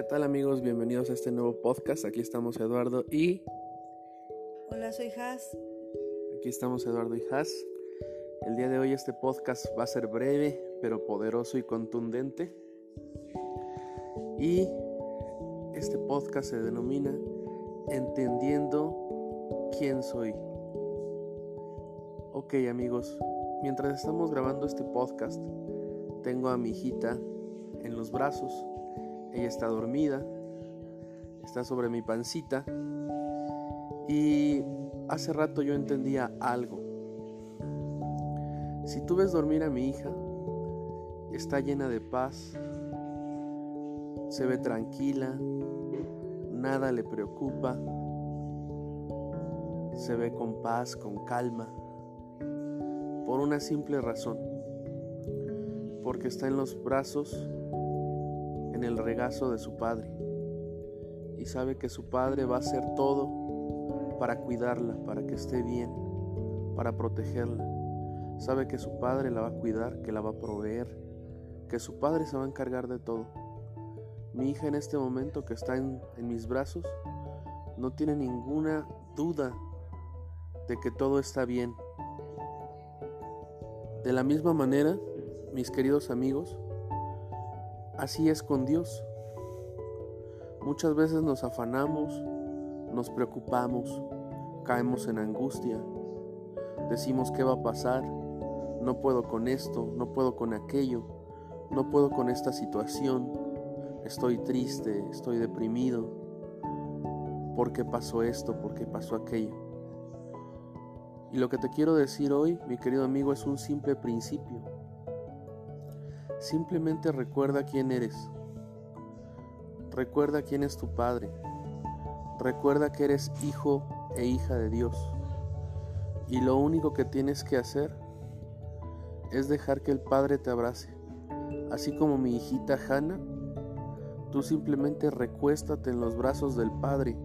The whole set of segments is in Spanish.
¿qué tal amigos? Bienvenidos a este nuevo podcast. Aquí estamos Eduardo y... Hola, soy Has. Aquí estamos Eduardo y Has. El día de hoy este podcast va a ser breve, pero poderoso y contundente. Y este podcast se denomina Entendiendo quién soy. Ok amigos, mientras estamos grabando este podcast, tengo a mi hijita en los brazos ella está dormida, está sobre mi pancita y hace rato yo entendía algo. Si tú ves dormir a mi hija, está llena de paz, se ve tranquila, nada le preocupa, se ve con paz, con calma, por una simple razón, porque está en los brazos en el regazo de su padre y sabe que su padre va a hacer todo para cuidarla, para que esté bien, para protegerla. Sabe que su padre la va a cuidar, que la va a proveer, que su padre se va a encargar de todo. Mi hija en este momento que está en, en mis brazos no tiene ninguna duda de que todo está bien. De la misma manera, mis queridos amigos, Así es con Dios. Muchas veces nos afanamos, nos preocupamos, caemos en angustia, decimos qué va a pasar, no puedo con esto, no puedo con aquello, no puedo con esta situación, estoy triste, estoy deprimido, ¿por qué pasó esto? ¿Por qué pasó aquello? Y lo que te quiero decir hoy, mi querido amigo, es un simple principio. Simplemente recuerda quién eres. Recuerda quién es tu Padre. Recuerda que eres hijo e hija de Dios. Y lo único que tienes que hacer es dejar que el Padre te abrace. Así como mi hijita Hannah, tú simplemente recuéstate en los brazos del Padre.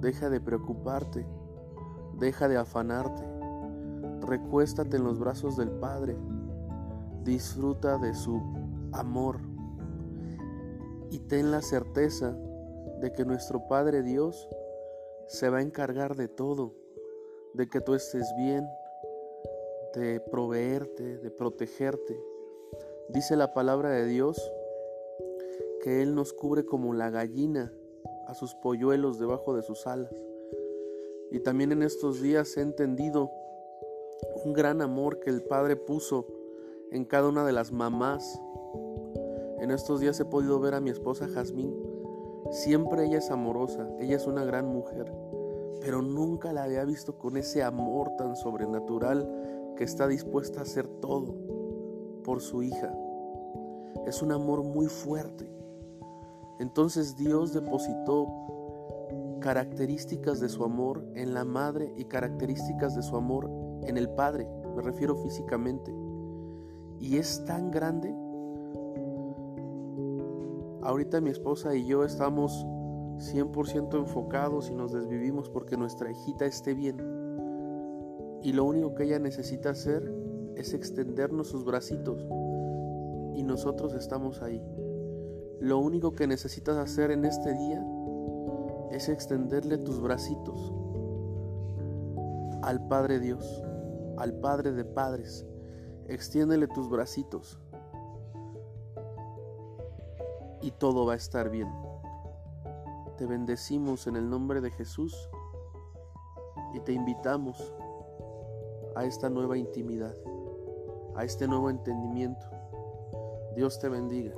Deja de preocuparte. Deja de afanarte. Recuéstate en los brazos del Padre disfruta de su amor y ten la certeza de que nuestro Padre Dios se va a encargar de todo, de que tú estés bien, de proveerte, de protegerte. Dice la palabra de Dios que Él nos cubre como la gallina a sus polluelos debajo de sus alas. Y también en estos días he entendido un gran amor que el Padre puso en cada una de las mamás. En estos días he podido ver a mi esposa Jazmín. Siempre ella es amorosa, ella es una gran mujer, pero nunca la había visto con ese amor tan sobrenatural que está dispuesta a hacer todo por su hija. Es un amor muy fuerte. Entonces Dios depositó características de su amor en la madre y características de su amor en el padre, me refiero físicamente y es tan grande. Ahorita mi esposa y yo estamos 100% enfocados y nos desvivimos porque nuestra hijita esté bien. Y lo único que ella necesita hacer es extendernos sus bracitos. Y nosotros estamos ahí. Lo único que necesitas hacer en este día es extenderle tus bracitos al Padre Dios, al Padre de Padres, extiéndele tus bracitos y todo va a estar bien. Te bendecimos en el nombre de Jesús y te invitamos a esta nueva intimidad, a este nuevo entendimiento. Dios te bendiga.